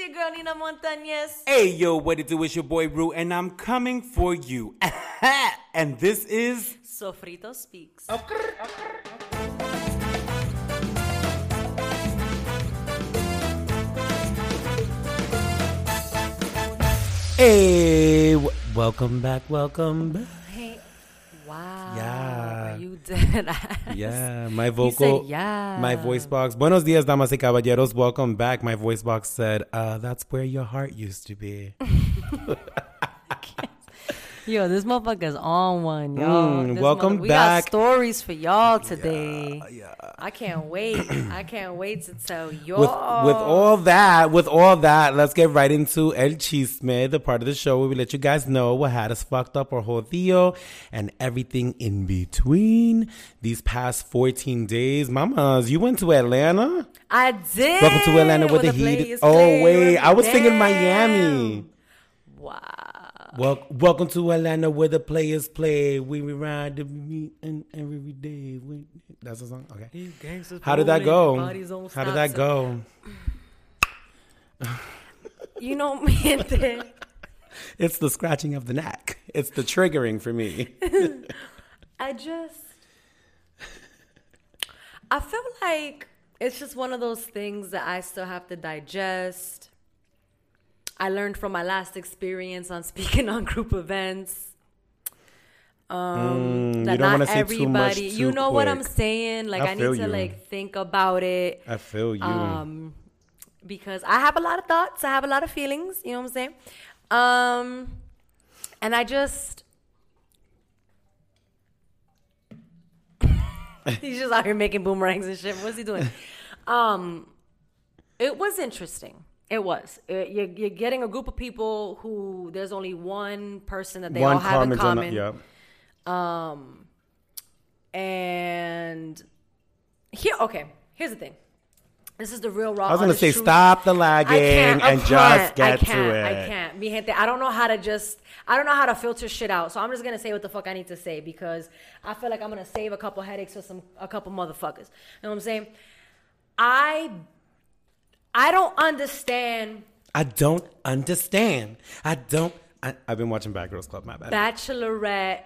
your girl Nina Montañez. Hey, yo, what it do? It's your boy Rue, and I'm coming for you. and this is Sofrito Speaks. Hey, w- welcome back, welcome back. Hey, wow. Yeah. Are you dead ass? Yeah, my vocal, yeah. my voice box. Buenos dias, damas y caballeros. Welcome back. My voice box said, uh, "That's where your heart used to be." Yo, this motherfucker's on one, yo. Mm, welcome we back. got stories for y'all today. yeah. I can't wait. I can't wait to tell y'all. With with all that, with all that, let's get right into El Chisme, the part of the show where we let you guys know what had us fucked up or jodido and everything in between. These past 14 days, mamas, you went to Atlanta? I did. Welcome to Atlanta where the Where heat. Oh wait, I was the- thinking Miami. Wow. Well, welcome to Atlanta where the players play. We ride the beat and every day. We, that's the song. Okay. How did that go? How did that go? You know the- It's the scratching of the neck. It's the triggering for me. I just I feel like it's just one of those things that I still have to digest. I learned from my last experience on speaking on group events. Um, Mm, that don't wanna say too much everybody, you know what I'm saying. Like I I, need to you. like think about it. I feel you. Um, because I have a lot of thoughts, I have a lot of feelings. You know what I'm saying? Um, and I just he's just out here making boomerangs and shit. What's he doing? um, it was interesting. It was. It, you're, you're getting a group of people who there's only one person that they all have in common, common. yeah. Um, and here, okay, here's the thing. This is the real raw. I was gonna say truth. stop the lagging can't, I and can't, just get I can't, to it. I can't. Mi gente, I don't know how to just. I don't know how to filter shit out. So I'm just gonna say what the fuck I need to say because I feel like I'm gonna save a couple headaches for some a couple motherfuckers. You know what I'm saying? I I don't understand I don't understand. I don't. I, I've been watching Bad Girls Club. My bad. bachelorette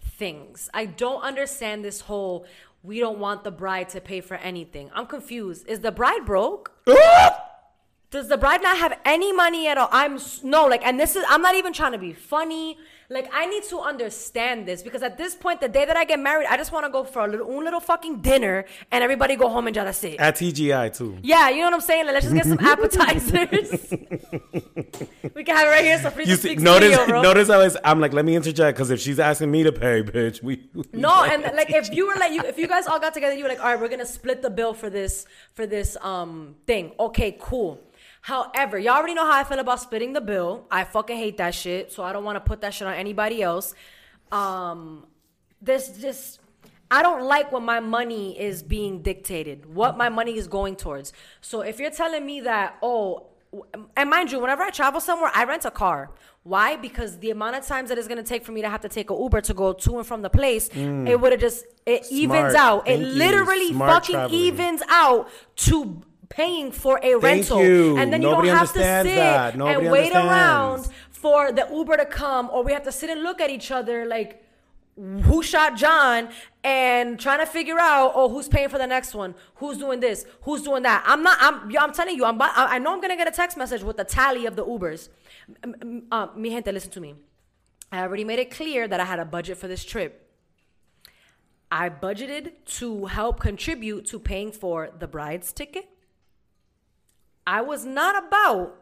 things. I don't understand this whole we don't want the bride to pay for anything. I'm confused. Is the bride broke? Does the bride not have any money at all? I'm no like, and this is I'm not even trying to be funny. Like, I need to understand this because at this point, the day that I get married, I just want to go for a little, un little fucking dinner and everybody go home and just sit. At TGI too. Yeah, you know what I'm saying? Like, let's just get some appetizers. we can have it right here. So free You see, speak notice, bro. notice how it's, I'm like, let me interject because if she's asking me to pay, bitch, we. No, and like if you were like you, if you guys all got together, you were like, all right, we're gonna split the bill for this for this um thing. Okay, cool. However, y'all already know how I feel about splitting the bill. I fucking hate that shit, so I don't want to put that shit on anybody else. Um, this just I don't like when my money is being dictated. What my money is going towards. So if you're telling me that, oh, and mind you, whenever I travel somewhere, I rent a car. Why? Because the amount of times that it's gonna take for me to have to take a Uber to go to and from the place, it would have just it evens Mm. Out. Thank it literally fucking traveling. evens out to paying for a rental. you. And then Nobody you don't have to sit and wait understands. around for the Uber to come, or we have to sit and look at each other like who shot John and trying to figure out oh who's paying for the next one? Who's doing this? Who's doing that? I'm not I'm I'm telling you I'm I know I'm gonna get a text message with the tally of the Ubers. Uh, mi gente listen to me. I already made it clear that I had a budget for this trip. I budgeted to help contribute to paying for the bride's ticket I was not about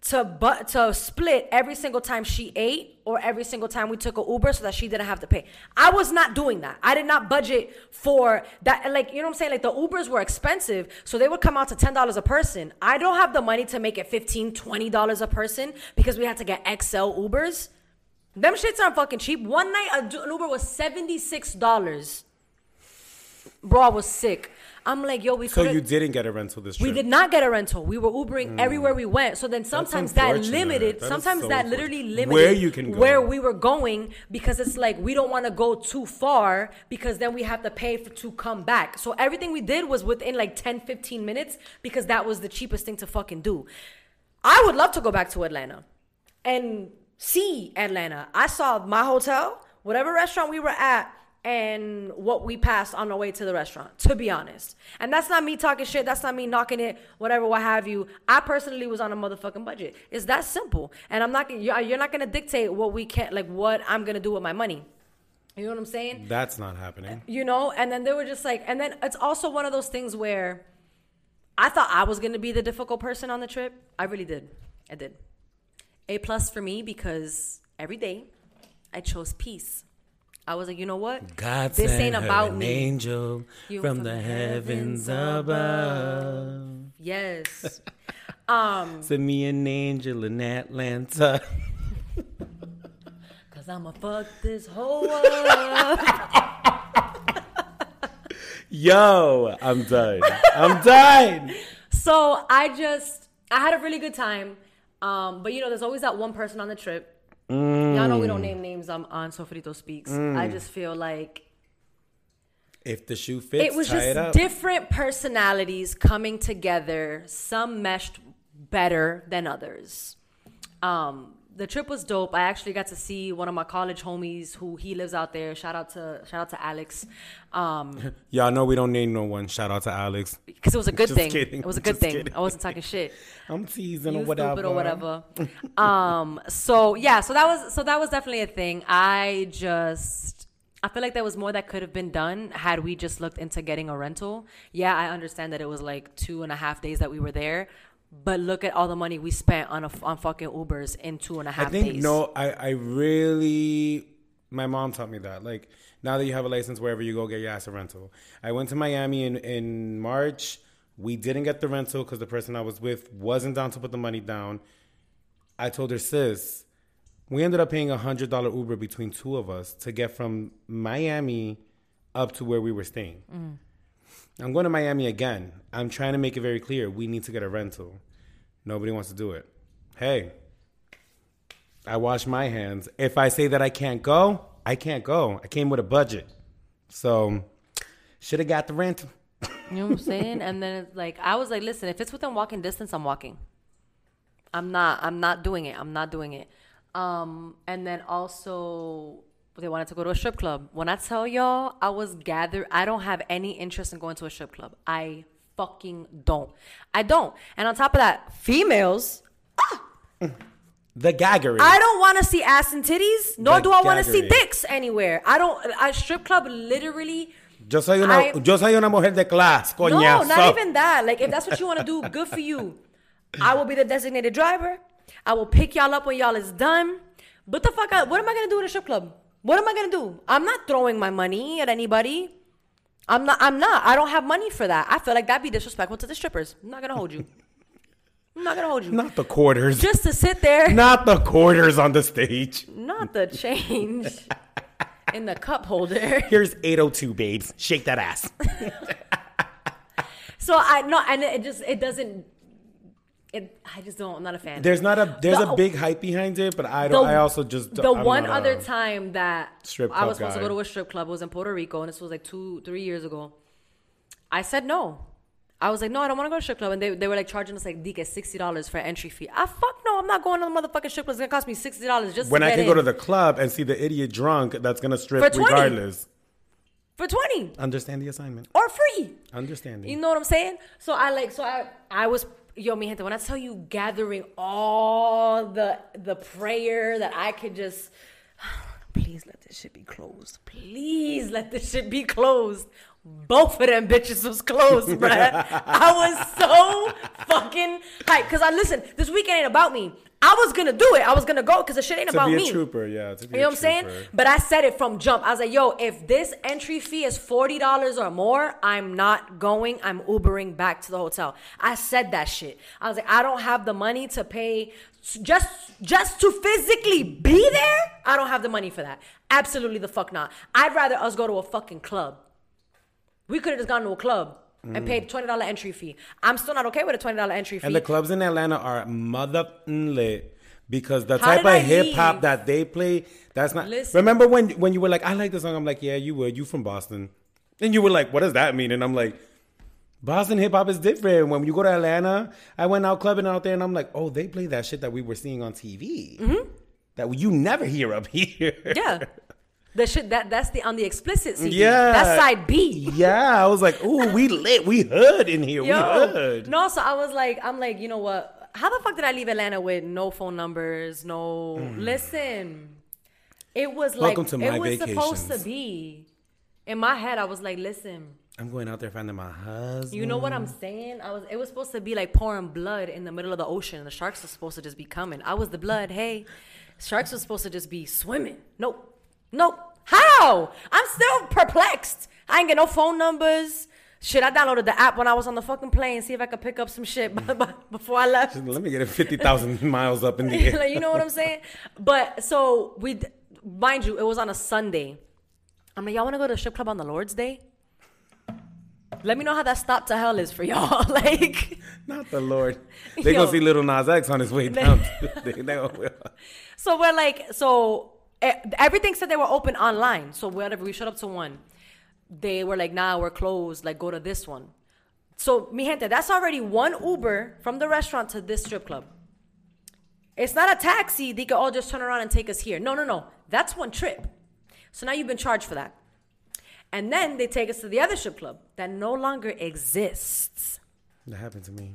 to but to split every single time she ate or every single time we took a Uber so that she didn't have to pay. I was not doing that. I did not budget for that. Like you know what I'm saying? Like the Ubers were expensive, so they would come out to ten dollars a person. I don't have the money to make it $15, 20 dollars a person because we had to get XL Ubers. Them shits aren't fucking cheap. One night an Uber was seventy six dollars. Bro, I was sick. I'm like, yo, we So you didn't get a rental this trip. we did not get a rental. We were Ubering hmm. everywhere we went. So then sometimes that limited, That sometimes so that literally limited Where you can go. where we were going because it's like we don't want to go too far because then we have to pay for to come back. So everything we did was within like 10, 15 minutes because that was the cheapest thing to fucking do. I would love to go back to Atlanta and see Atlanta. I saw my hotel, whatever restaurant we were at, and what we passed on our way to the restaurant, to be honest. And that's not me talking shit. That's not me knocking it, whatever, what have you. I personally was on a motherfucking budget. It's that simple. And I'm not, you're, you're not going to dictate what we can't, like what I'm going to do with my money. You know what I'm saying? That's not happening. you know and then they were just like and then it's also one of those things where i thought i was going to be the difficult person on the trip i really did i did a plus for me because every day i chose peace i was like you know what God this sent ain't about an me angel You from the heavens above. yes um Send me an angel in Atlanta. because i'ma fuck this whole up Yo, I'm done. I'm done. so i just i had a really good time um but you know there's always that one person on the trip Y'all know we don't name names um, on Sofrito Speaks. I just feel like If the shoe fits, it was just it different personalities coming together. Some meshed better than others. Um, the trip was dope. I actually got to see one of my college homies who he lives out there. Shout out to shout out to Alex. Um, Y'all know we don't name no one. Shout out to Alex. because it was a good Just thing. kidding. It was a good Just thing. kidding. I wasn't talking shit. I'm teasing you or whatever. or whatever. um. So yeah. So that was so that was definitely a thing. I just I feel like there was more that could have been done had we just looked into getting a rental. Yeah, I understand that it was like two and a half days that we were there, but look at all the money we spent on a, on fucking Ubers in two and a half I think days. no. I I really. My mom taught me that. Like now that you have a license, wherever you go, get your ass a rental. I went to Miami in in March. We didn't get the rental because the person I was with wasn't down to put the money down. I told her, sis, we ended up paying a hundred dollar Uber between two of us to get from Miami up to where we were staying. Mm. I'm going to Miami again. I'm trying to make it very clear we need to get a rental. Nobody wants to do it. Hey, I wash my hands. If I say that I can't go, I can't go. I came with a budget. So, should have got the rental. You know what I'm saying? and then it's like I was like, listen, if it's within walking distance, I'm walking. I'm not I'm not doing it. I'm not doing it. Um and then also they wanted to go to a strip club. When I tell y'all I was gathered, I don't have any interest in going to a strip club. I fucking don't. I don't. And on top of that, females, ah, The gaggery. I don't want to see ass and titties, nor The do I want to see gaggery. dicks anywhere. I don't. A strip club literally yo soy una, I- yo soy una mujer de clase, No, not even that. Like, if that's what you want to do, good for you. I will be the designated driver. I will pick y'all up when y'all is done. But the fuck, I, what am I gonna do at a strip club? What am I gonna do? I'm not throwing my money at anybody. I'm not. I'm not. I don't have money for that. I feel like that'd be disrespectful to the strippers. I'm not gonna hold you. I'm not gonna hold you. Not the quarters. Just to sit there, Not the quarters on the stage. not the change in the cup holder. Here's 802, babes. Shake that ass. So I no, and it just it doesn't. It, I just don't. I'm not a fan. There's not a there's The- a big hype behind it, but I don't. I also just the I'm one other time that strip I was supposed guy. to go to a strip club was in Puerto Rico, and this was like two, three years ago. I said no. I was like, no, I don't want to go to a strip club, and they, they were like charging us like Dika sixty dollars for entry fee. I fuck no, I'm not going to the motherfucking strip club. It's gonna cost me sixty dollars just when I can in go to the club and see the idiot drunk that's gonna strip regardless. for twenty Understand the assignment. or free. Understanding. You know what I'm saying? So I like so I I was yo mi gente when I tell you gathering all the the prayer that I could just please let this shit be closed. Please let this shit be closed. Both of them bitches was closed, bruh. I was so fucking hyped. Cause I listen, this weekend ain't about me. I was gonna do it. I was gonna go because the shit ain't to about be me. a trooper, yeah. To be You know what I'm saying? But I said it from jump. I was like, yo, if this entry fee is $40 or more, I'm not going. I'm Ubering back to the hotel. I said that shit. I was like, I don't have the money to pay just just to physically be there. I don't have the money for that. Absolutely the fuck not. I'd rather us go to a fucking club. We could have just gone to a club and paid $20 entry fee. I'm still not okay with a $20 entry fee. And the clubs in Atlanta are mother lit because the How type of hip hop that they play, that's not. Listen. Remember when when you were like, I like the song? I'm like, yeah, you would. You from Boston, and you were like, what does that mean? And I'm like, Boston hip hop is different. When you go to Atlanta, I went out clubbing out there, and I'm like, oh, they play that shit that we were seeing on TV. Mm-hmm. That you never hear up here. Yeah. The shit that that's the on the explicit CD. Yeah. That's side B. Yeah, I was like, ooh, we lit, we hood in here, we Yo. hood. No, so I was like, I'm like, you know what? How the fuck did I leave Atlanta with no phone numbers? No. Listen, it was like Mm. Welcome my it was supposed to be. In my head, I was like, listen. I'm going out there finding my husband. You know what I'm saying? I was. It was supposed to be like pouring blood in the middle of the ocean. The sharks were supposed to just be coming. I was the blood. Hey, sharks were supposed to just be swimming. Nope. Nope. How? I'm still perplexed. I ain't get no phone numbers. Shit, I downloaded the app when I was on the fucking plane. See if I could pick up some shit before I left. Let me get it 50,000 miles up in the air. like, you know what I'm saying? But so we, mind you, it was on a Sunday. I'm like, y'all want to go to a strip club on the Lord's Day? Let me know how that stop to hell is for y'all. like, Not the Lord. They Yo. gonna see Lil Nas X on his way down. they, they gonna, so we're like, so Eh, everything said they were open online. So whatever, we showed up to one. They were like, nah, we're closed. Like, go to this one. So, mi gente, that's already one Uber from the restaurant to this strip club. It's not a taxi. They could all just turn around and take us here. No, no, no. That's one trip. So now you've been charged for that. And then they take us to the other strip club that no longer exists. that happened to me.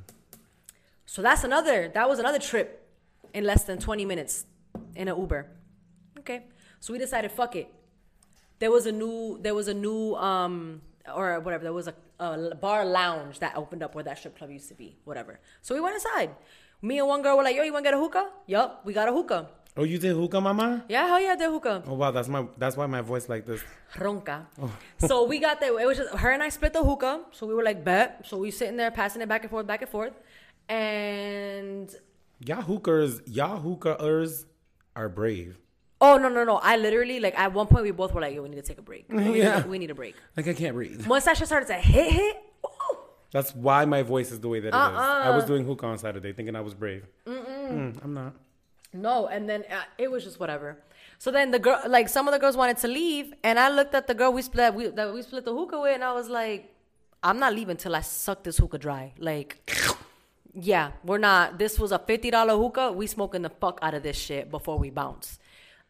So that's another, that was another trip in less than 20 minutes in an Uber. Okay. So we decided, fuck it. There was a new, there was a new, um, or whatever, there was a, a bar lounge that opened up where that strip club used to be, whatever. So we went inside. Me and one girl were like, yo, you wanna get a hookah? Yup, we got a hookah. Oh, you did hookah, mama? Yeah, hell yeah, the hookah. Oh wow, that's my that's why my voice like this. Ronca. So we got there. It was just her and I split the hookah. So we were like, bet. So we sitting there passing it back and forth, back and forth. And Y'all hookers, y'all hookahers are brave. Oh no no no! I literally like at one point we both were like, "Yo, we need to take a break. We, need, Yeah. to, we need a break." Like I can't breathe. Once that shit started to hit hit, ooh, That's why my voice is the way that it is. Uh-uh. I was doing hookah on Saturday, thinking I was brave. Mm, I'm not. no, and then uh, it was just whatever. So then the girl, like some of the girls wanted to leave, and I looked at the girl we split we that we split the hookah with, and I was like, "I'm not leaving till I suck this hookah dry." Like, yeah, we're not. This was a fifty dollar hookah. We smoking the fuck out of this shit before we bounce.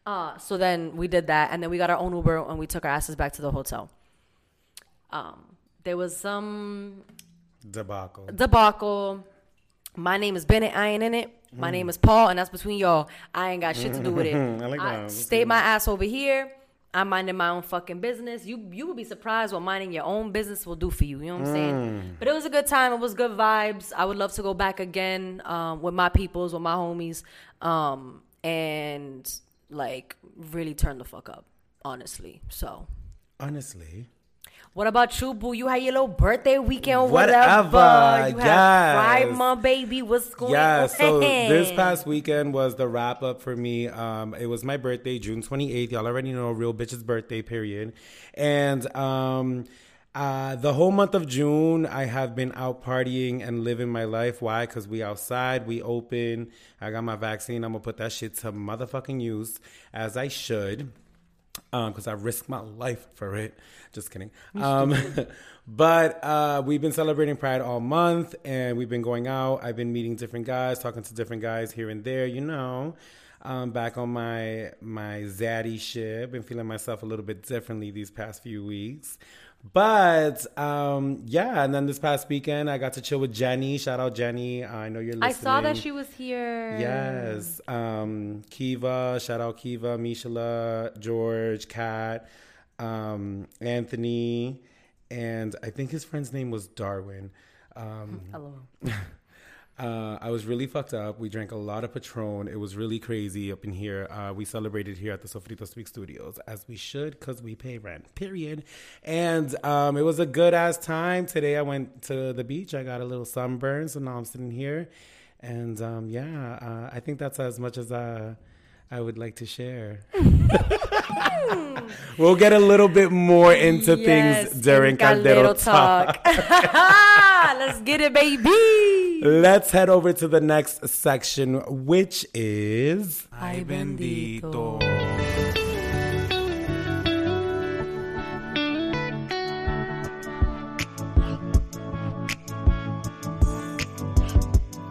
Uh, so then we did that, and then we got our own Uber, and we took our asses back to the hotel. Um, there was some Debacle. debacle. My name is Bennett. I ain't in it. My name is Paul, and that's between y'all. I ain't got shit to do with it. I like stay my ass over here. I'm minding my own fucking business. You you would be surprised what minding your own business will do for you. You know what I'm saying? But it was a good time. It was good vibes. I would love to go back again um, with my peoples, with my homies, um, and like really turn the fuck up. Honestly, so. Honestly. What about you, boo? You had your little birthday weekend, Whatever, whatever. You had yes. Pride Month, baby. What's going Yeah, on? so this past weekend was the wrap up for me. Um, it was my birthday, June 28th. Y'all already know, real bitch's birthday, period. And um, uh, the whole month of June, I have been out partying and living my life. Why? Because we outside, we open. I got my vaccine. I'm going to put that shit to motherfucking use, as I should because I risked my life for it. Just kidding. Um, but uh, we've been celebrating Pride all month, and we've been going out. I've been meeting different guys, talking to different guys here and there. You know, um, back on my my zaddy shit. Been feeling myself a little bit differently these past few weeks. But um, yeah, and then this past weekend I got to chill with Jenny. Shout out Jenny. I know you're listening. I saw that she was here. Yes. Um, Kiva, shout out Kiva, Mishala, George, Kat, um, Anthony, and I think his friend's name was Darwin. Um, Hello. uh, I was really fucked up. We drank a lot of Patron. It was really crazy up in here. Uh, we celebrated here at the Sofrito Speak Studios, as we should, because we pay rent, period. And um, it was a good ass time. Today I went to the beach. I got a little sunburn, so now I'm sitting here. And um, yeah, uh, I think that's as much as uh, I would like to share. we'll get a little bit more into Yes, things during in Caldero Caldero Talk. Let's get it, baby. Let's head over to the next section, which is Ay, bendito.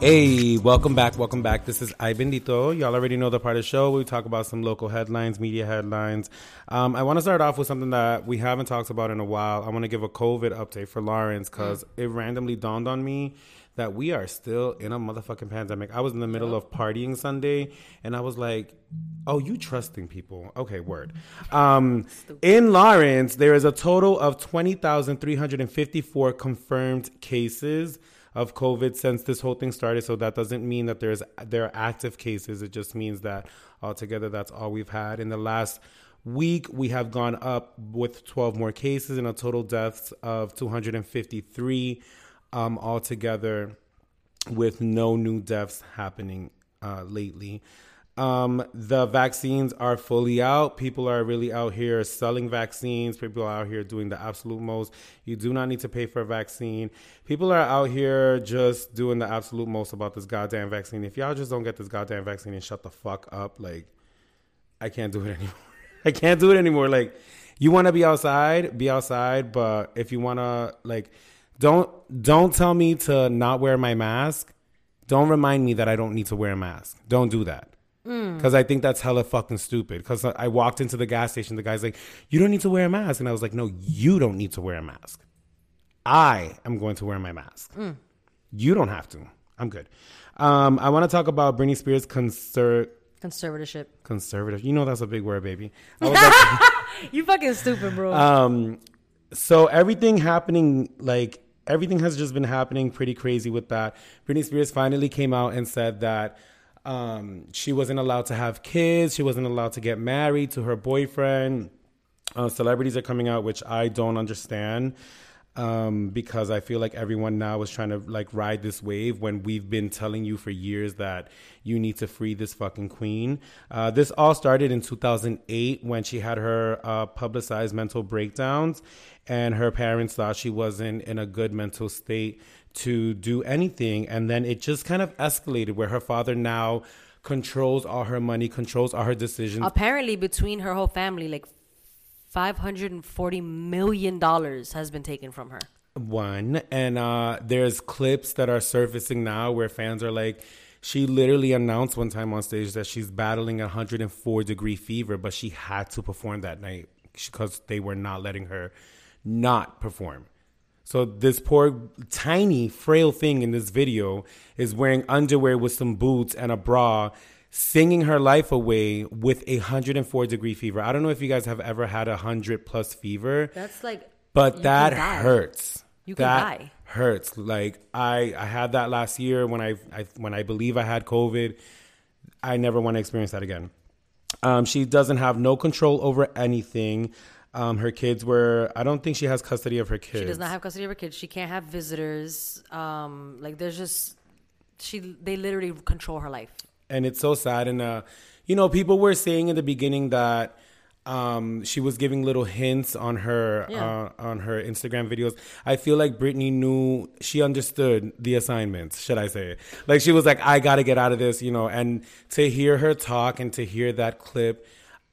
Hey, welcome back, welcome back. This is Ay Bendito. Y'all already know the part of the show where we talk about some local headlines, media headlines. Um, I want to start off with something that we haven't talked about in a while. I want to give a COVID update for Lawrence because it randomly dawned on me that we are still in a motherfucking pandemic. I was in the middle of partying Sunday and I was like, oh, you trusting people. Okay, word. Um, in Lawrence, there is a total of 20,354 confirmed cases of COVID since this whole thing started. So that doesn't mean that there's there are active cases. It just means that altogether that's all we've had in the last week. We have gone up with 12 more cases and a total deaths of 253 um, altogether, with no new deaths happening uh, lately. Um, the vaccines are fully out. People are really out here selling vaccines. People are out here doing the absolute most. You do not need to pay for a vaccine. People are out here just doing the absolute most about this goddamn vaccine. If y'all just don't get this goddamn vaccine and shut the fuck up, like, I can't do it anymore. I can't do it anymore. Like, you want to be outside, be outside, but if you want to, like, don't don't tell me to not wear my mask. Don't remind me that I don't need to wear a mask. Don't do that. Because I think that's hella fucking stupid. Because I walked into the gas station, the guy's like, "You don't need to wear a mask," and I was like, "No, you don't need to wear a mask. I am going to wear my mask. You don't have to. I'm good." Um, I want to talk about Britney Spears' conser- Conservatorship. conservative. You know that's a big word, baby. Like, You fucking stupid, bro. um, so everything happening, like everything has just been happening pretty crazy with that. Britney Spears finally came out and said that um, she wasn't allowed to have kids. She wasn't allowed to get married to her boyfriend. Uh, celebrities are coming out, which I don't understand. Um, because I feel like everyone now is trying to like ride this wave when we've been telling you for years that you need to free this fucking queen. Uh, this all started in 2008 when she had her uh, publicized mental breakdowns, and her parents thought she wasn't in a good mental state to do anything. And then it just kind of escalated where her father now controls all her money, controls all her decisions. Apparently, between her whole family, like five hundred and forty million dollars has been taken from her. one and uh there's clips that are surfacing now where fans are like she literally announced one time on stage that she's battling a 104 degree fever but she had to perform that night because they were not letting her not perform so this poor tiny frail thing in this video is wearing underwear with some boots and a bra singing her life away with a 104 degree fever i don't know if you guys have ever had a 100 plus fever That's like. but that hurts. You can that die. hurts. Like I, I had that last year when I, I, when I believe I had COVID. I never want to experience that again. Um, she doesn't have no control over anything. Um, her kids were. I don't think she has custody of her kids. She does not have custody of her kids. She can't have visitors. Um, like there's just she. They literally control her life. And it's so sad. And uh, you know, people were saying in the beginning that um, she was giving little hints on her Yeah. uh, on her Instagram videos. I feel like Britney knew she understood the assignments. Should I say? Like she was like, I got to get out of this, you know. And to hear her talk and to hear that clip.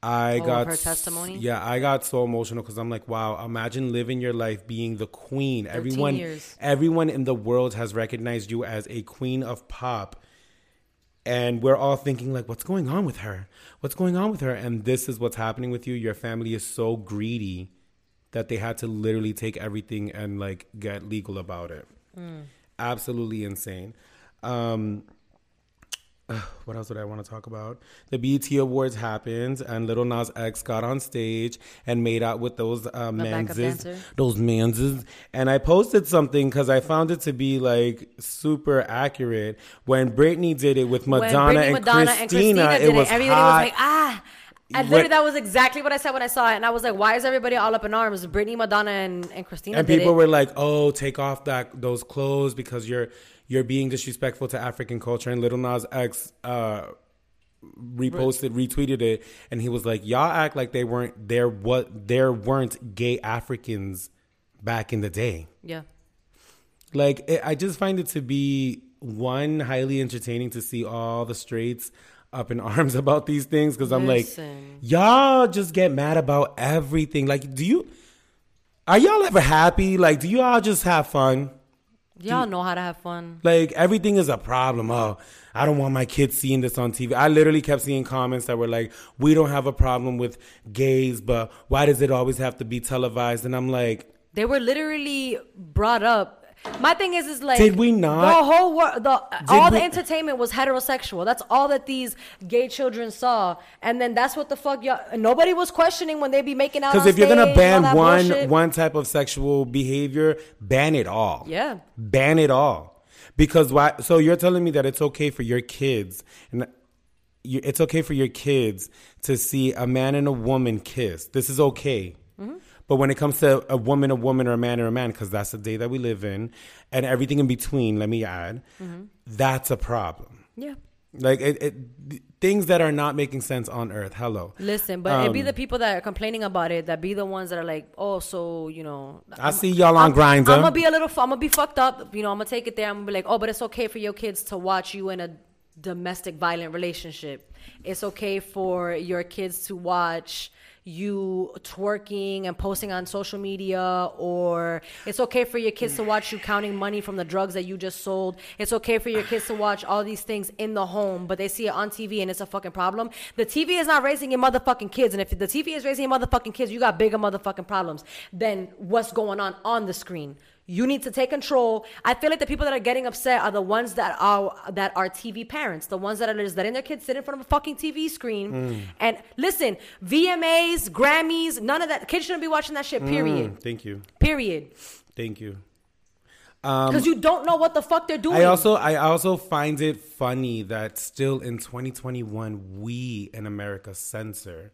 I Oh, got her testimony? Yeah, I got so emotional because I'm like, wow! Imagine living your life being the queen. Everyone, years. everyone in the world has recognized you as a queen of pop and we're all thinking like what's going on with her? What's going on with her? And this is what's happening with you. Your family is so greedy that they had to literally take everything and like get legal about it. Absolutely insane. Um what else did I want to talk about? The BET Awards happened, and Lil Nas X got on stage and made out with those uh, manses, those manses. And I posted something because I found it to be like super accurate. When Britney did it with Madonna, Britney, and, Madonna Christina, and Christina it did was it, everybody hot. was like, ah. And literally, that was exactly what I said when I saw it. And I was like, why is everybody all up in arms? Britney, Madonna, and, and Christina and people it. were like, "Oh, take off that those clothes because you're you're being disrespectful to African culture." And Lil Nas X uh, reposted, retweeted it, and he was like, "Y'all act like they weren't there. What there weren't gay Africans back in the day." yeah. Like, it, I just find it to be one highly entertaining to see all the straights up in arms about these things because I'm Listen. like, y'all just get mad about everything. Like, do you? Are y'all ever happy? Like, do you all just have fun? Y'all know how to have fun. Like everything is a problem. Oh, I don't want my kids seeing this on TV. I literally kept seeing comments that were like, "We don't have a problem with gays, but why does it always have to be televised?" And I'm like, They were literally brought up. My thing is, is like, Did we not? The whole world, the all we- the entertainment was heterosexual. That's all that these gay children saw, and then that's what the fuck y'all. Nobody was questioning when they be making out. because if you're gonna stage and all ban one bullshit. one type of sexual behavior, ban it all. Yeah. ban it all. Because why? So you're telling me that it's okay for your kids and. You, it's okay for your kids to see a man and a woman kiss. This is okay. Mm-hmm. But when it comes to a woman, a woman, or a man, or a man, because that's the day that we live in, and everything in between, let me add, Mm-hmm. that's a problem. yeah. Like it, it, things that are not making sense on Earth. Hello. Listen, but it be Um, the people that are complaining about it that be the ones that are like, oh, so you know. I see y'all on I'm, I'm gonna be a little. I'm gonna be fucked up. You know, I'm gonna take it there. I'm gonna be like, oh, but it's okay for your kids to watch you in a domestic violent relationship. It's okay for your kids to watch you twerking and posting on social media or it's okay for your kids to watch you counting money from the drugs that you just sold. It's okay for your kids to watch all these things in the home but they see it on tv and it's a fucking problem. The tv is not raising your motherfucking kids and if the tv is raising your motherfucking kids you got bigger motherfucking problems than what's going on on the screen you need to take control. I feel like the people that are getting upset are the ones that are that are TV parents, the ones that are just letting their kids sit in front of a fucking TV screen. Mm. And listen, VMAs, Grammys, none of that. Kids shouldn't be watching that shit. Period. Mm, thank you. Period. Thank you. Because you don't know what the fuck they're doing. Um, I also I also find it funny that still in 2021 we in America censor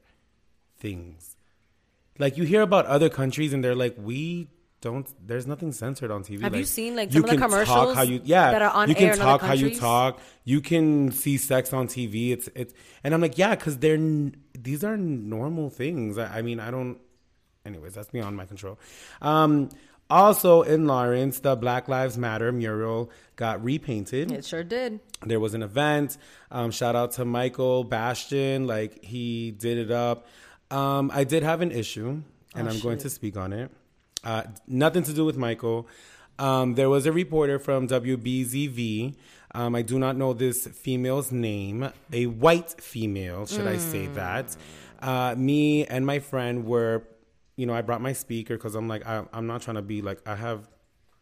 things. Like you hear about other countries and they're like we don't there's nothing censored on TV. Have you seen, like, some of the commercials how you yeah that are on you can talk how you talk. You can see sex on TV. It's it's and I'm like yeah because they're these are normal things. I, I mean I don't. Anyways, that's beyond my control. Um, also in Lawrence, the Black Lives Matter mural got repainted it sure did. there was an event. Um, shout out to Michael Bastion, like he did it up. Um, I did have an issue, and Oh, I'm going to speak on it. Uh, nothing to do with Michael. Um, there was a reporter from WBZV. Um, I do not know this female's name. A white female, should I say that? Uh, me and my friend were, you know, I brought my speaker because I'm like, I, I'm not trying to be like, I have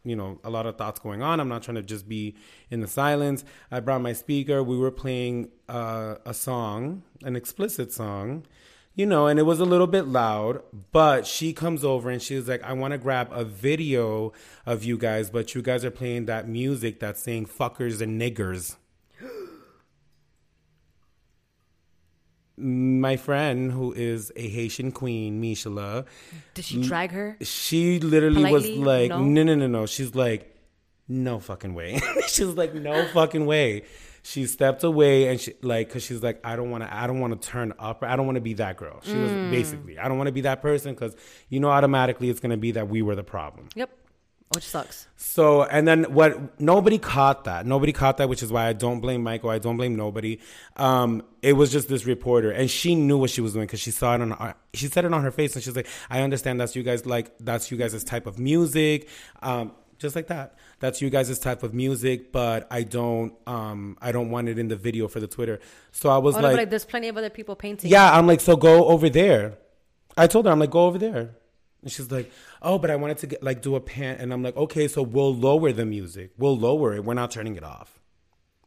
you know a lot of thoughts going on i'm not trying to just be in the silence i brought my speaker we were playing uh, a song an explicit song you know and it was a little bit loud but she comes over and she was like i want to grab a video of you guys but you guys are playing that music that's saying fuckers and niggers my friend who is a haitian queen Michela. Did she drag her? she literally Politely? was like, No? no, no, no, no. She's like, no fucking way. she's like, no fucking way. She stepped away and she like, cause she's like, I don't want to, I don't want to turn up. I don't want to be that girl. She was Mm. basically, I don't want to be that person because you know automatically it's gonna be that we were the problem. Yep. Which sucks. So, and then what? Nobody caught that. Nobody caught that, which is why I don't blame Michael. I don't blame nobody. Um, it was just this reporter, and she knew what she was doing because she saw it on. Her, she said it on her face, and she's like, "I understand that's you guys like that's you guys' type of music." Um, just like that. That's you guys' type of music, but I don't. Um, I don't want it in the video for the Twitter. So I was Oh, no, like, like, there's plenty of other people painting. yeah, I'm like, so go over there. I told her, I'm like, go over there. And she's like, oh, but I wanted to get like do a pan. And I'm like, okay, so we'll lower the music. We'll lower it. We're not turning it off.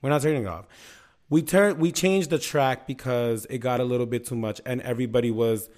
We're not turning it off. We turned, we changed the track because it got a little bit too much, and everybody was.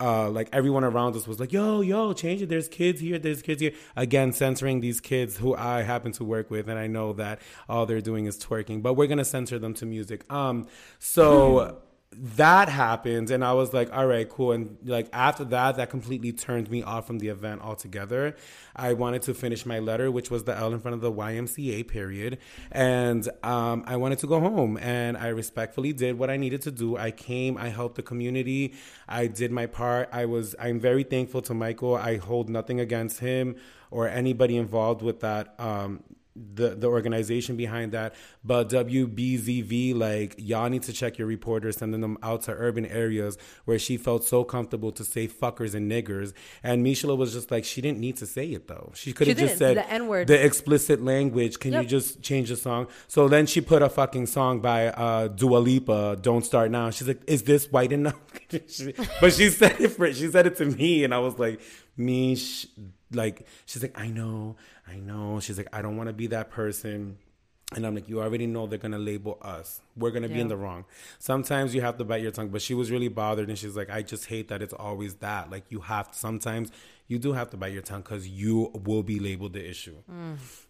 Uh, like everyone around us was like, "Yo, yo, change it. There's kids here. There's kids here." Again, censoring these kids who I happen to work with, and I know that all they're doing is twerking. But we're gonna censor them to music. Um, so that happened and i was like all right cool. And like after that that completely turned me off from the event altogether. I wanted to finish my letter which was the l in front of the ymca period. And um, i wanted to go home and i respectfully did what i needed to do. I came i helped the community. I did my part. I was i'm very thankful to michael. I hold nothing against him or anybody involved with that um, the the organization behind that. But WBZV, like y'all need to check your reporters, sending them out to urban areas where she felt so comfortable to say fuckers and niggers. And Michela was just like, she didn't need to say it though. She could have just said the N-word. the explicit language. Can you just change the song? So then she put a fucking song by uh, Dua Lipa, "Don't Start Now." She's like, "Is this white enough?" She- but she said it for she said it to me, and I was like, "Me, sh-, like." She's like, "I know, I know." She's like, "I don't want to be that person." And I'm like, you already know they're gonna label us. We're gonna be in the wrong. Sometimes you have to bite your tongue. But she was really bothered, and she's like, I just hate that it's always that. Like you have to. Sometimes you do have to bite your tongue because you will be labeled the issue.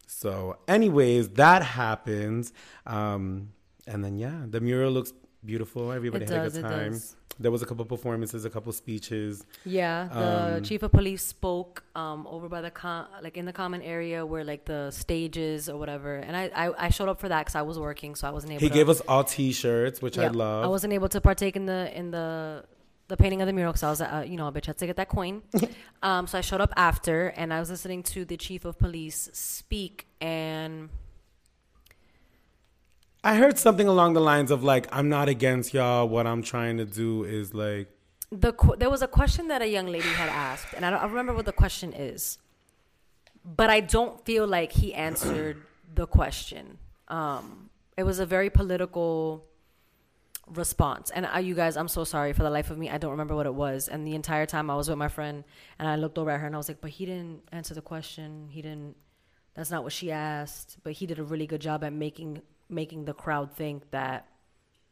So, anyways, that happens. Um, and then yeah, the mural looks beautiful. Everybody It had does, a good time. There was a couple performances, a couple speeches. Yeah, the Um, chief of police spoke um, over by the com- like in the common area where like the stages or whatever, and I I, I showed up for that because I was working, so I wasn't able. He to, gave us all T-shirts, which I love. I wasn't able to partake in the in the the painting of the mural because I was uh, you know a bitch had to get that coin. um, so I showed up after, and I was listening to the chief of police speak, and I heard something along the lines of like, I'm not against y'all. What I'm trying to do is like, the there was a question that a young lady had asked, and I don't I remember what the question is, but I don't feel like he answered the question. Um, it was a very political response, and I, you guys, I'm so sorry for the life of me. I don't remember what it was, and the entire time I was with my friend, and I looked over at her, and I was like, "But he didn't answer the question. He didn't. That's not what she asked. But he did a really good job at making making the crowd think that."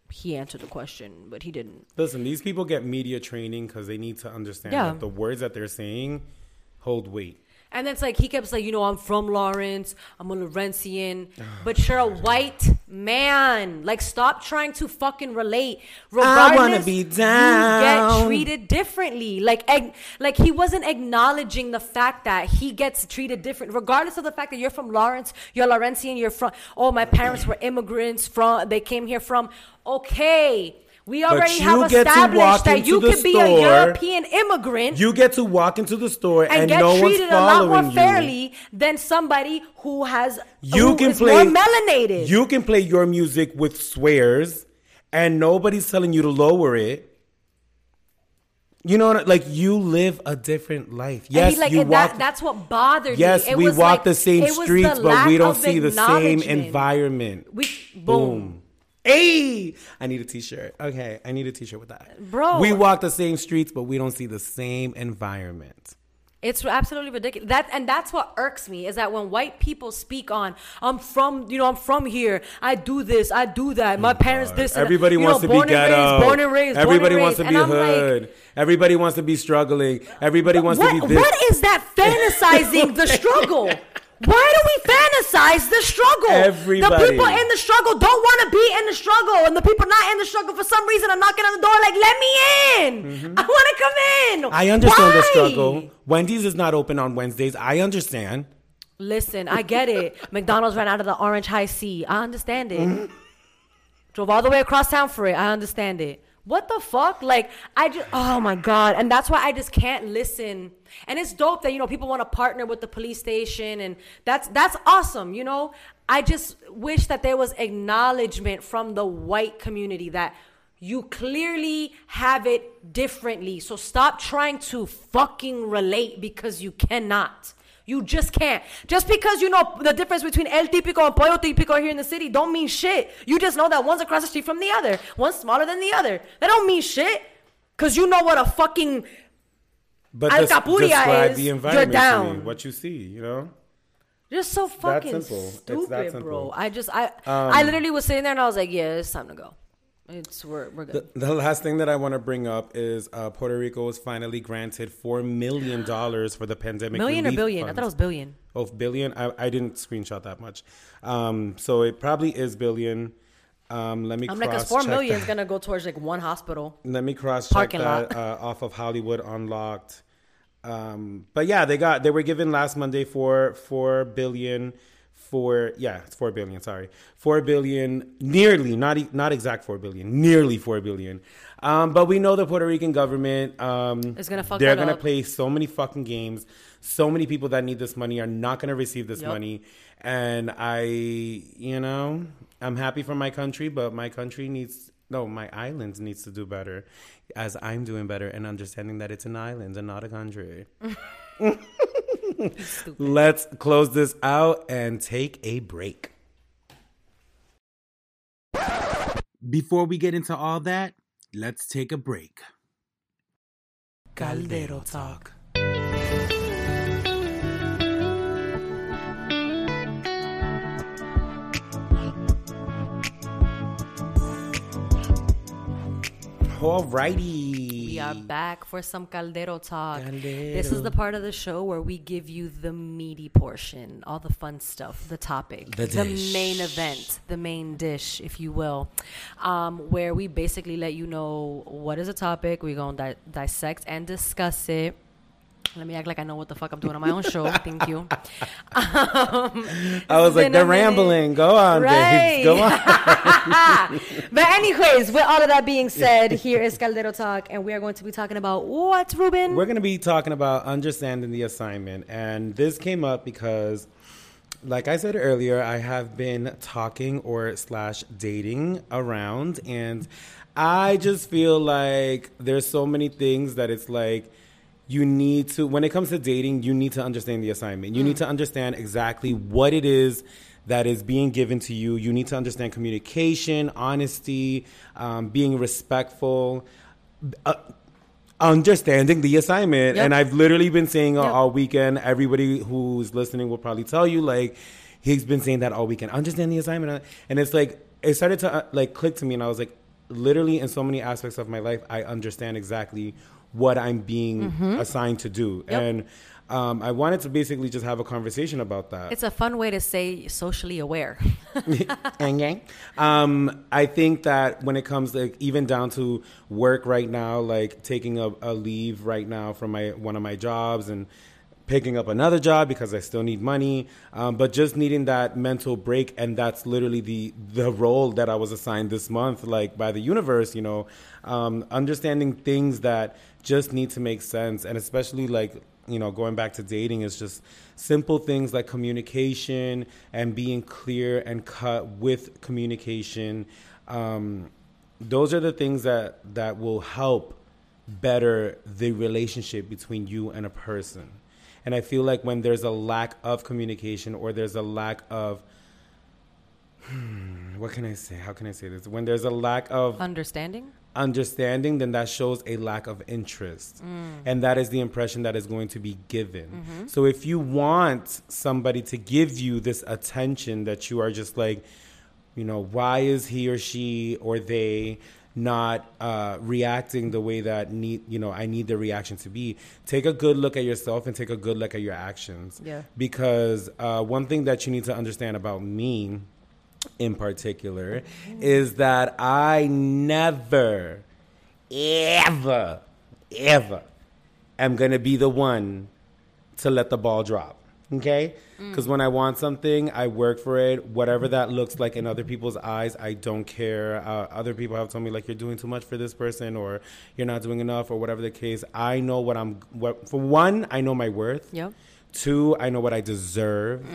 He answered the question, but he didn't. listen, these people get media training because they need to understand Yeah. that the words that they're saying hold weight. And it's like he kept saying, you know, I'm from Lawrence, I'm a Lawrencian, oh, but you're a white man. Like, stop trying to fucking relate. I wanna Regardless, be You down. get treated differently. Like, ag- like he wasn't acknowledging the fact that he gets treated different, regardless of the fact that you're from Lawrence, you're Lawrencian, you're from. Oh, my parents were immigrants from. They came here from. Okay. We already you have get to established walk that into you could be a. European immigrant You get to walk into the store and, and, get no one's treated a lot more you. fairly than somebody who has You who can is play more melanated. You can play your music with swears, and nobody's telling you to lower it. You know, what? like you live a different life. Yes, like, you walk. that, that's what bothered yes, me. It we walk like- the same streets, the but we don't see the same environment. We boom. Boom. Hey, I need a t-shirt. Okay, I need a t-shirt with that. Bro. We walk the same streets, but we don't see the same environment. It's absolutely ridiculous. That and that's what irks me is that when white people speak on, I'm from, you know, I'm from here. I do this, I do that. My oh, parents this. and. Everybody wants know, to be ghetto. raised, born and raised. Everybody wants raised. to be And I'm like, hood. Everybody wants to be struggling. Everybody wants what, to be this. what is that fantasizing the struggle? Why do we fantasize the struggle? Everybody. The people in the struggle don't want to be in the struggle, and the people not in the struggle for some reason are knocking on the door like, "Let me in! I want to come in." Mm-hmm. I understand the struggle. Wendy's is not open on Wednesdays. I understand. Listen, I get it. McDonald's ran out of the Orange High C. I understand it. Mm-hmm. Drove all the way across town for it. I understand it. What the fuck? Like, I just, oh my God. And that's why I just can't listen. And it's dope that, you know, people want to partner with the police station. And that's, that's awesome, you know? I just wish that there was acknowledgement from the white community that you clearly have it differently. So stop trying to fucking relate because you cannot. You just can't. Just because you know the difference between El Típico and Pollo Típico here in the city don't mean shit. You just know that one's across the street from the other. One's smaller than the other. That don't mean shit. Cause you know what a fucking But Al describe is, the you're environment to me, what you see, you know? just so fucking. Stupid, that bro. I just I I literally was sitting there and I was like, yeah, it's time to go. It's we're we're good. The, the last thing that I want to bring up is uh, Puerto Rico was finally granted $4 million for the pandemic. Million or billion? I thought it was billion. Oh, billion? I, I didn't screenshot that much. Um, so it probably is billion. Um, let me I'm like, cause four million is gonna go towards like one hospital. Let me cross check that uh, off of Hollywood Unlocked. Um, but yeah, they got they were given last Monday for four billion four yeah it's four billion sorry four billion nearly not not exact four billion nearly four billion um, but we know the puerto rican government um, Is gonna fuck they're gonna up. play so many fucking games so many people that need this money are not gonna receive this Yep. money and i you know i'm happy for my country but my country needs no my island needs to do better as i'm doing better and understanding that it's an island and not a country Let's close this out and take a break. Before we get into all that, let's take a break. Caldero Talk. Alrighty. We are back for some Caldero talk. Caldero. This is the part of the show where we give you the meaty portion, all the fun stuff, the topic, The dish. main event, the main dish, if you will, um, where we basically let you know what is a topic. We're going to di- dissect and discuss it. Let me act like I know what the fuck I'm doing on my own show. Thank you. Um, I was like, they're rambling. Go on, Right. babes. Go on. but anyways, with all of that being said, here is Caldero Talk, and we are going to be talking about what, Ruben? We're going to be talking about understanding the assignment. And this came up because, like I said earlier, I have been talking or slash dating around. And I just feel like there's so many things that it's like, you need to when it comes to dating you need to understand the assignment. You need to understand exactly what it is that is being given to you. You need to understand communication honesty um, being respectful uh, understanding the assignment. Yep. and i've literally been saying uh, Yep. all weekend everybody who's listening will probably tell you like he's been saying that all weekend. Understand the assignment. And it's like it started to uh, like click to me and i was like literally in so many aspects of my life i understand exactly what i'm being assigned to do Mm-hmm. Yep. and um, i wanted to basically just have a conversation about that It's a fun way to say socially aware. and um, I think that when it comes like even down to work right now, like taking a, a leave right now from my one of my jobs and picking up another job because I still need money, um, but just needing that mental break, and that's literally the the role that I was assigned this month, like by the universe, you know, um, understanding things that just need to make sense, and especially like you know, going back to dating is just simple things like communication and being clear and cut with communication. Um, those are the things that that will help better the relationship between you and a person. And I feel like when there's a lack of communication or there's a lack of hmm, what can I say? How can I say this? When there's a lack of Understanding? Understanding, then that shows a lack of interest. And that is the impression that is going to be given. So if you want somebody to give you this attention that you are just like, you know, why is he or she or they not uh, reacting the way that need you know I need the reaction to be. Take a good look at yourself and take a good look at your actions. Yeah. Because uh, one thing that you need to understand about me in particular is that I never, ever, ever am going to be the one to let the ball drop. Okay? Because when I want something, I work for it. Whatever that looks like in other people's eyes, I don't care. Uh, other people have told me, like, you're doing too much for this person or you're not doing enough or whatever the case. I know what I'm, what, for one, I know my worth. Yep. Two, I know what I deserve.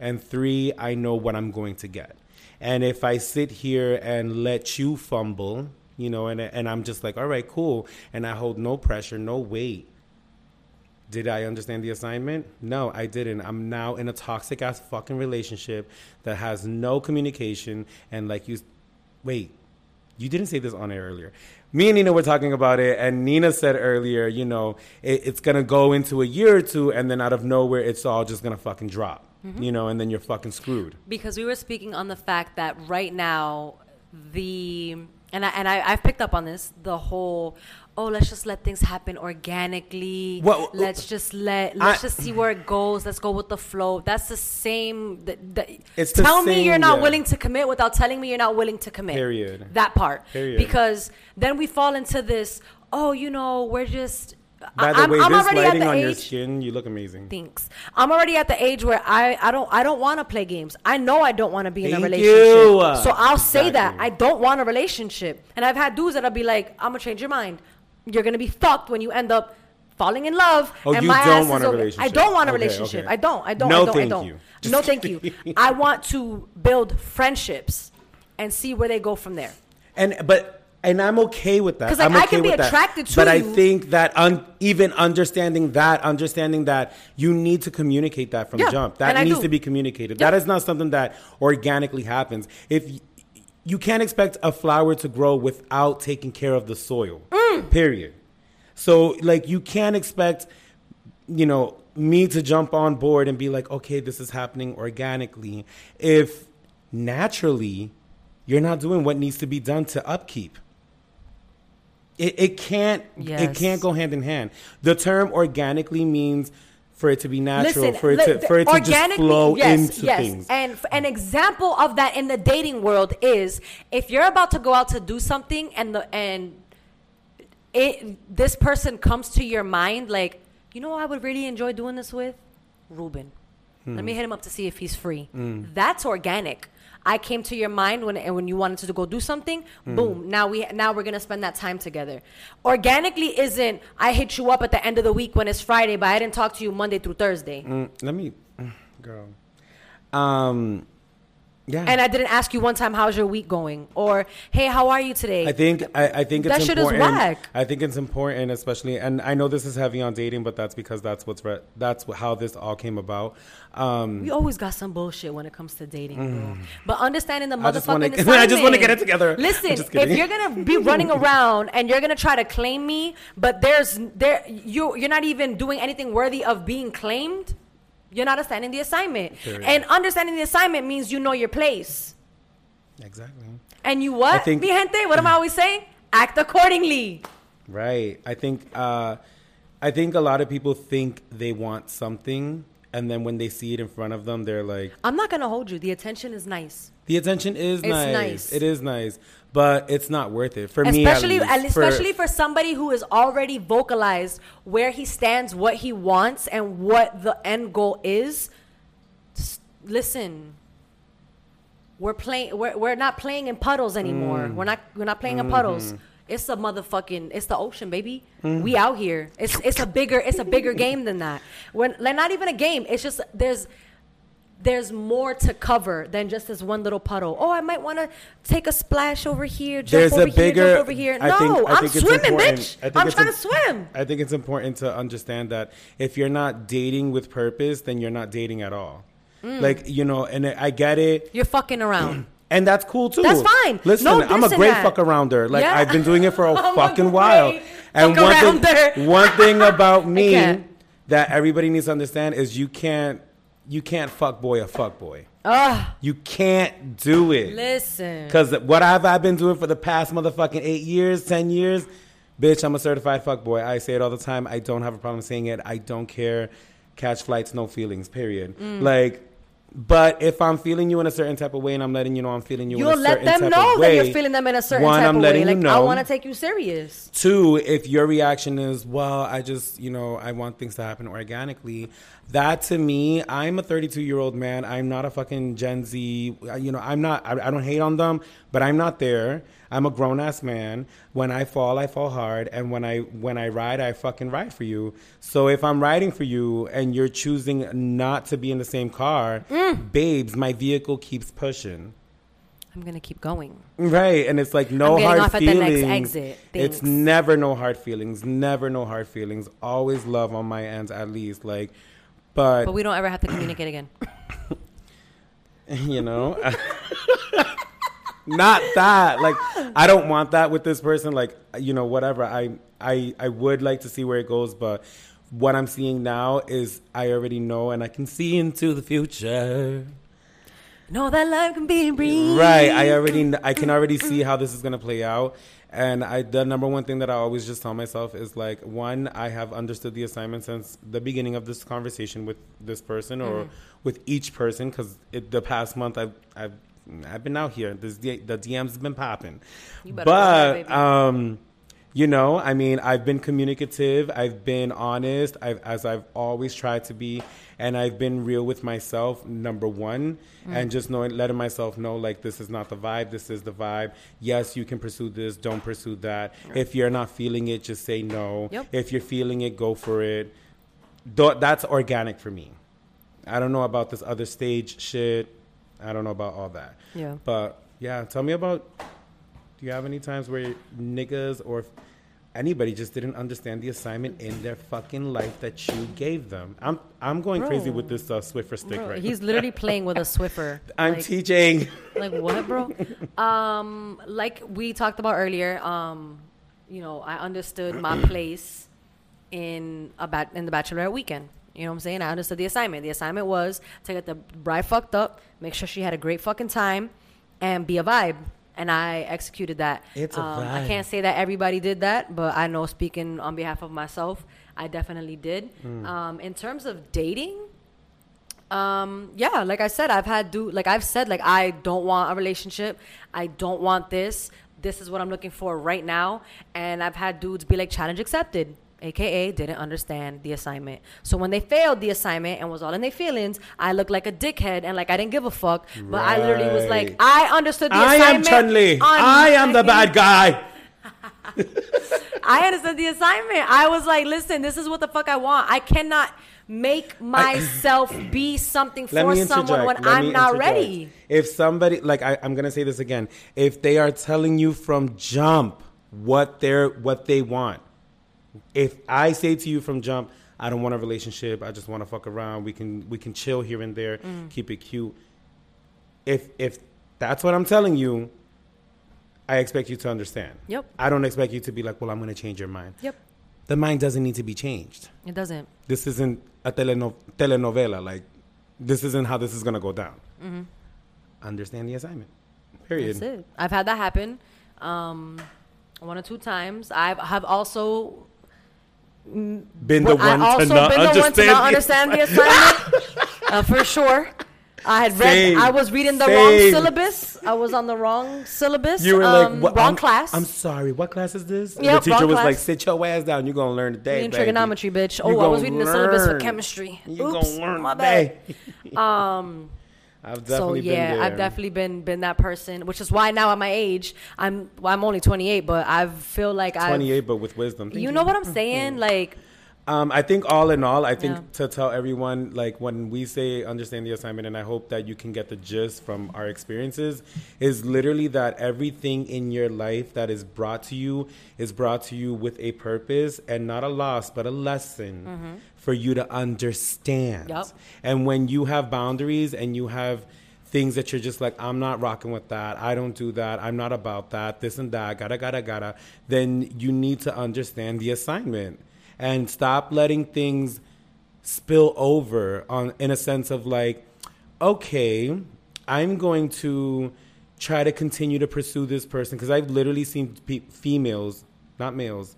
And three, I know what I'm going to get. And if I sit here and let you fumble, you know, and, and I'm just like, all right, cool. And I hold no pressure, no weight. Did I understand the assignment? No, I didn't. I'm now in a toxic ass fucking relationship that has no communication. And like you, wait, you didn't say this on air earlier. Me and Nina were talking about it, and Nina said earlier, you know, it, it's gonna go into a year or two, and then out of nowhere, it's all just gonna fucking drop, Mm-hmm. you know, and then you're fucking screwed. because we were speaking on the fact that right now the and I and I, I've picked up on this the whole oh let's just let things happen organically Well, let's just let let's I- just see where it goes let's go with the flow that's the same the, the, It's the tell me same, you're not yeah. willing to commit without telling me you're not willing to commit Period. that part Period. because then we fall into this oh you know we're just By the I'm- way, I'm this already at lighting the on your skin, you look amazing. Thanks. I'm already at the age where I, I don't I don't want to play games. I know I don't want to be in a relationship. you. So I'll say that I don't want a relationship. And I've had dudes that'll be like, I'm gonna change your mind. You're gonna be fucked when you end up falling in love. Oh, and you my don't ass want is a relationship. I don't want a Okay, relationship. okay. I don't. I don't. No, I don't. thank I don't. you. Just no, thank you. I want to build friendships and see where they go from there. And but and I'm okay with that. 'Cause, like, I'm I okay can be with that. to But I think that un, even understanding that, understanding that you need to communicate that from Yeah, jump. That needs to be communicated. Yeah. That is not something that organically happens. If you can't expect a flower to grow without taking care of the soil. Mm. Period. So like you can't expect you know me to jump on board and be like okay this is happening organically if naturally you're not doing what needs to be done to upkeep it, it can't it can't go hand in hand the term organically means for it to be natural Listen, for it to for it to just flow yes, into yes. things And f- an example of that in the dating world is if you're about to go out to do something and the and it this person comes to your mind like, you know, I would really enjoy doing this with Ruben. Let Hmm. me hit him up to see if he's free. That's organic. I came to your mind when and when you wanted to go do something. Hmm. Boom! Now we now we're gonna spend that time together. Organically isn't I hit you up at the end of the week when it's Friday, but I didn't talk to you Monday through Thursday, Mm, let me girl um yeah and I didn't ask you one time how's your week going or hey how are you today. I think I, I think it's That shit is important. whack. I think it's important, especially, and I know this is heavy on dating, but that's because that's what's re- that's how this all came about. Um, we always got some bullshit when it comes to dating, bro. But understanding the Mm. I just wanna- motherfucking I just wanna get it together. Listen, if you're gonna be running around and you're gonna try to claim me, but there's there you you're not even doing anything worthy of being claimed, you're not understanding the assignment. Period. And understanding the assignment means you know your place. exactly. And you what? I think- Mi gente, what am I always saying? Act accordingly. Right. I think uh, I think a lot of people think they want something, and then when they see it in front of them, they're like, I'm not gonna hold you. The attention is nice. "The attention is It's nice. nice. It is nice, but it's not worth it for me." at especially and For- especially for somebody who has already vocalized where he stands, what he wants, and what the end goal is. Just listen, we're playing. We're, we're not playing in puddles anymore. Mm. We're not. We're not playing in puddles. Mm-hmm. It's a motherfucking. It's the ocean, baby. We out here. It's it's a bigger. It's a bigger game than that. We're like not even a game. It's just there's there's more to cover than just this one little puddle. Oh, I might want to take a splash over here, jump There's over a here, bigger. jump over here. I No, think- I I'm think swimming, bitch. I think I'm it's trying to swim. I think it's important to understand that if you're not dating with purpose, then you're not dating at all. Mm. Like you know, and I get it, You're fucking around. and that's cool too. That's fine. Listen, No I'm a great fuck arounder. Like Yeah. I've been doing it for a I'm a fucking while. And one thing, one thing about me that everybody needs to understand is you can't, you can't fuck boy a fuck boy. Ugh, You can't do it. listen. Because what have I been doing for the past motherfucking eight years, ten years? Bitch, I'm a certified fuck boy. I say it all the time. I don't have a problem saying it. I don't care. Catch flights, no feelings, period. Mm. Like, but if I'm feeling you in a certain type of way and I'm letting you know I'm feeling you You'll in a let them know that you're feeling them in a certain one, type I'm of letting way. you Like I want to take you serious. Two, if your reaction is, well, I just, you know, I want things to happen organically, that to me, I'm a 32 year old man. I'm not a fucking Gen Z. You know, I'm not, I, I don't hate on them, but I'm not there. I'm a grown ass man. When I fall, I fall hard. And when I, when I ride, I fucking ride for you. So if I'm riding for you and you're choosing not to be in the same car, Mm. babes, my vehicle keeps pushing. I'm gonna keep going. Right, and it's like no hard off at the feelings. It's never no hard feelings. Never no hard feelings. Always love on my ends, at least. Like, but, But we don't ever have to communicate again. you know, not that. Like, I don't want that with this person. Like, you know, whatever. I I I would like to see where it goes, but what I'm seeing now is I already know, and I can see into the future. know that life can be breathed. Right. I already I can already see how this is gonna play out. And I the number one thing that I always just tell myself is like one, I have understood the assignment since the beginning of this conversation with this person or mm-hmm. with each person because the past month I've I've I've been out here. This the DMs have been popping. Run that, But um You know, I mean, I've been communicative, I've been honest, I've, as I've always tried to be, and I've been real with myself, number one, Mm. and just knowing, letting myself know, like, this is not the vibe, this is the vibe. Yes, you can pursue this, don't pursue that. If you're not feeling it, just say no. Yep. If you're feeling it, go for it. Th- that's organic for me. I don't know about this other stage shit. I don't know about all that. Yeah. But yeah, tell me about. Do you have any times where niggas or anybody just didn't understand the assignment in their fucking life that you gave them? I'm I'm going crazy with this uh, Swiffer stick Bro, right he's now. literally playing with a Swiffer. I'm like, teaching. like what, bro? Um, like we talked about earlier. Um, you know, I understood my place in a bat- in the bachelorette weekend. You know what I'm saying? I understood the assignment. The assignment was to get the bride fucked up, make sure she had a great fucking time, and be a vibe. And I executed that. It's a um, I can't say that everybody did that, but I know speaking on behalf of myself, I definitely did. Mm. Um, in terms of dating, um, yeah, like I said, I've had do like I've said like I don't want a relationship. I don't want this. This is what I'm looking for right now. And I've had dudes be like challenge accepted. AKA didn't understand the assignment. So when they failed the assignment and was all in their feelings, I looked like a dickhead and like I didn't give a fuck. But I literally was like, I understood the assignment. I am. Chun Li. I am the bad guy. I understood the assignment. I was like, listen, this is what the fuck I want. I cannot make myself be something for me someone when I'm not interject. ready. If somebody, like I, I'm gonna say this again, if they are telling you from jump what they're what they want, if I say to you from jump, I don't want a relationship, I just want to fuck around. We can we can chill here and there, Mm. keep it cute. If if that's what I'm telling you, I expect you to understand. Yep. I don't expect you to be like, well, I'm gonna change your mind. Yep. The mind doesn't need to be changed. It doesn't. This isn't a teleno- telenovela. Like, this isn't how this is going to go down. Mm-hmm. Understand the assignment. Period. That's it. I've had that happen um, one or two times. I've have also Been the Well, I one also to not been the one to understand. not the understand the assignment uh, for sure. I had read. Same. I was reading the wrong syllabus. I was on the wrong syllabus. You were um, like, wrong I'm, class. I'm sorry. What class is this? Yep, the teacher was class. like, sit your ass down. You're going to learn today. reading baby. trigonometry, bitch. You Oh, I was gonna reading the syllabus for chemistry. You Oops, going to learn my bad. Um. I've So definitely been yeah, there. I've definitely been been that person, which is why now at my age, I'm well, I'm only 28, but I feel like I 28, but with wisdom. Thank You know what I'm saying? Like Um, I think all in all, I think Yeah. to tell everyone, like when we say understand the assignment, and I hope that you can get the gist from our experiences, is literally that everything in your life that is brought to you is brought to you with a purpose and not a loss, but a lesson for you to understand. Yup. And when you have boundaries and you have things that you're just like, I'm not rocking with that. I don't do that. I'm not about that. This and that. Gotta, gotta, gotta. Then you need to understand the assignment and stop letting things spill over on in a sense of like, okay, I'm going to try to continue to pursue this person because I've literally seen pe- females, not males,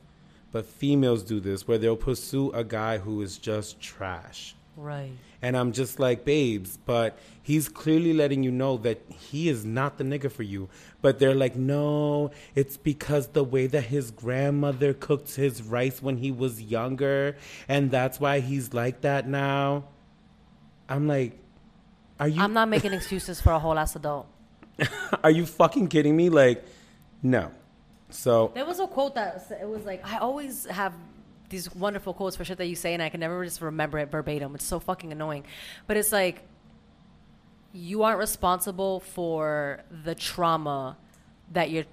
but females do this where they'll pursue a guy who is just trash. right. And I'm just like, babes, but he's clearly letting you know that he is not the nigga for you. But they're like, no, it's because the way that his grandmother cooked his rice when he was younger, and that's why he's like that now. I'm like, are you I'm not making excuses for a whole ass adult. are you fucking kidding me? Like, no. So There was a quote that it was like, I always have these wonderful quotes for shit that you say, and I can never just remember it verbatim. It's so fucking annoying. But it's like, you aren't responsible for the trauma that you're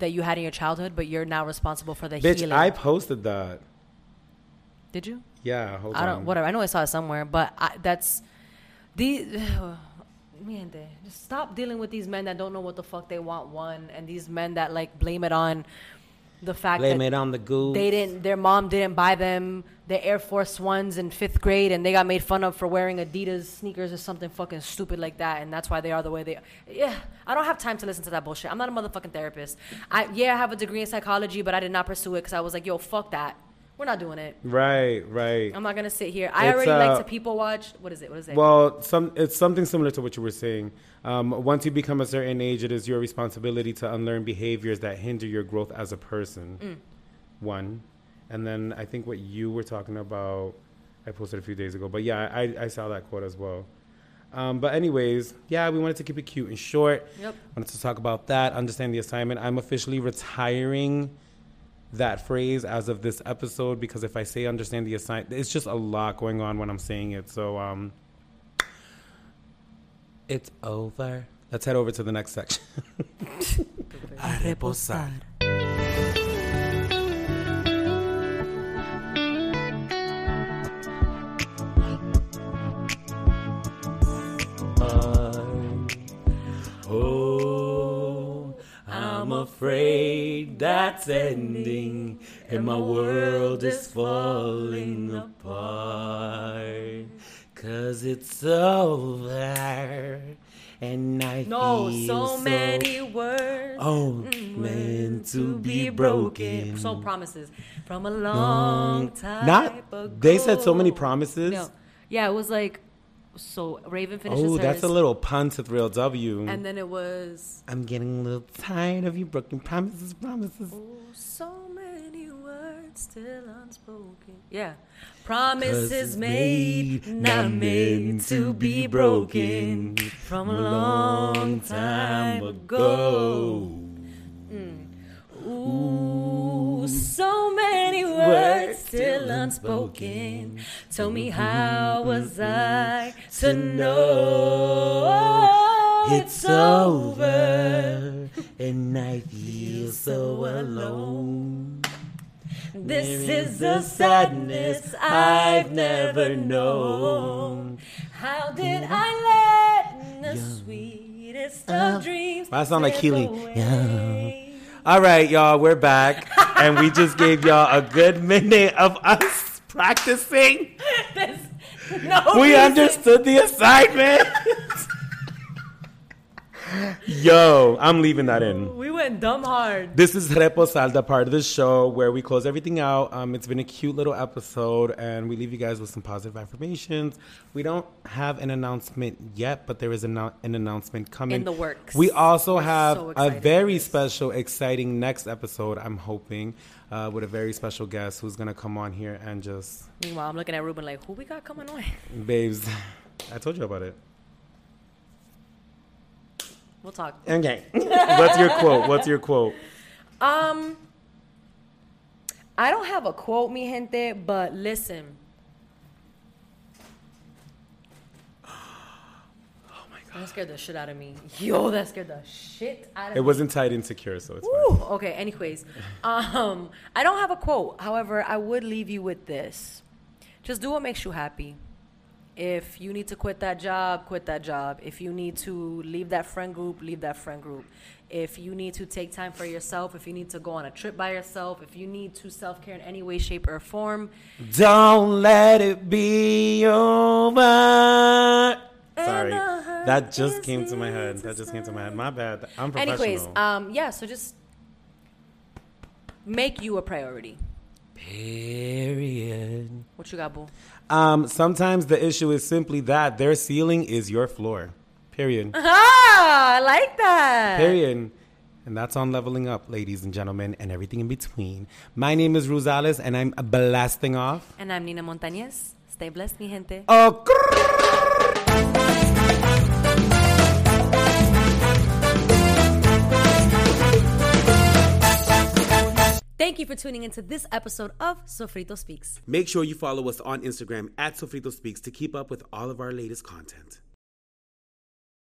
that you had in your childhood, but you're now responsible for the bitch, healing. I posted that. Did you? Yeah, I on. don't. Whatever. I know I saw it somewhere, but I, that's the. Man, just stop dealing with these men that don't know what the fuck they want. One, and these men that like blame it on the fact Blame that it on the goo. they didn't. Their mom didn't buy them the Air Force Ones in fifth grade, and they got made fun of for wearing Adidas sneakers or something fucking stupid like that, and that's why they are the way they. are. Yeah, I don't have time to listen to that bullshit. I'm not a motherfucking therapist. I yeah, I have a degree in psychology, but I did not pursue it because I was like, yo, fuck that. We're not doing it. Right, right. I'm not gonna sit here. I It's, already uh, like to people watch. What is it? What is it? Well, some it's something similar to what you were saying. Um, once you become a certain age, it is your responsibility to unlearn behaviors that hinder your growth as a person. Mm. one, and then I think what you were talking about, I posted a few days ago. But yeah, I, I saw that quote as well. Um, but anyways, yeah, we wanted to keep it cute and short. Yep. Wanted to talk about that. Understand the assignment. I'm officially retiring that phrase as of this episode because if I say understand the assignment, it's just a lot going on when I'm saying it. So um, it's over. Let's head over to the next section. afraid that's ending, and my world is falling apart. Cause it's over, and I No, feel so many words. Oh, meant mm, to be broken. So promises from a long Long- time Not- ago. they said so many promises. No. Yeah, it was like so. Raven finishes Oh, hers, that's a little pun to Thrill W. and then it was I'm getting a little tired of you broken promises, promises. oh, so many words still unspoken. Yeah, promises made, not made to be broken from a long time ago. Hmm. Ooh, so many words still unspoken. Tell me how was I to know It's over, and I feel so alone. This is a sadness I've never known. How did I let the sweetest uh-huh. of dreams? Why sound like Keely? away? All right, y'all, we're back, and we just gave y'all a good minute of us practicing. There's no We reason. understood the assignment. Yo, I'm leaving that in. We went dumb hard. This is Reposal, the part of the show where we close everything out. Um, it's been a cute little episode, and we leave you guys with some positive affirmations. We don't have an announcement yet, but there is an, an announcement coming In the works. We also have so a very special, exciting next episode. I'm hoping uh, with a very special guest who's gonna come on here and just, Meanwhile, I'm looking at Ruben like, who we got coming on? babes. I told you about it. We'll talk. Okay. What's your quote? What's your quote? Um, I don't have a quote, mi gente, but listen. Oh my god. That scared the shit out of me. Yo, that scared the shit out of It me. It wasn't tied insecure, so it's fine. Okay, anyways. Um, I don't have a quote. However, I would leave you with this. Just do what makes you happy. If you need to quit that job, quit that job. If you need to leave that friend group, leave that friend group. If you need to take time for yourself, if you need to go on a trip by yourself, if you need to self care in any way, shape, or form, Don't let it be over. Sorry, that just came to my head. That just came to my head. My bad. I'm professional. anyways, um, yeah. So just make you a priority. Period. What you got, boo? Um, sometimes the issue is simply that their ceiling is your floor. Period. Ah, I like that. Period. And that's on leveling up, ladies and gentlemen, and everything in between. My name is Rosales, and I'm blasting off. And I'm Nina Montañez. Stay blessed, mi gente. Oh, Thank you for tuning into this episode of Sofrito Speaks. Make sure you follow us on Instagram at Sofrito Speaks to keep up with all of our latest content.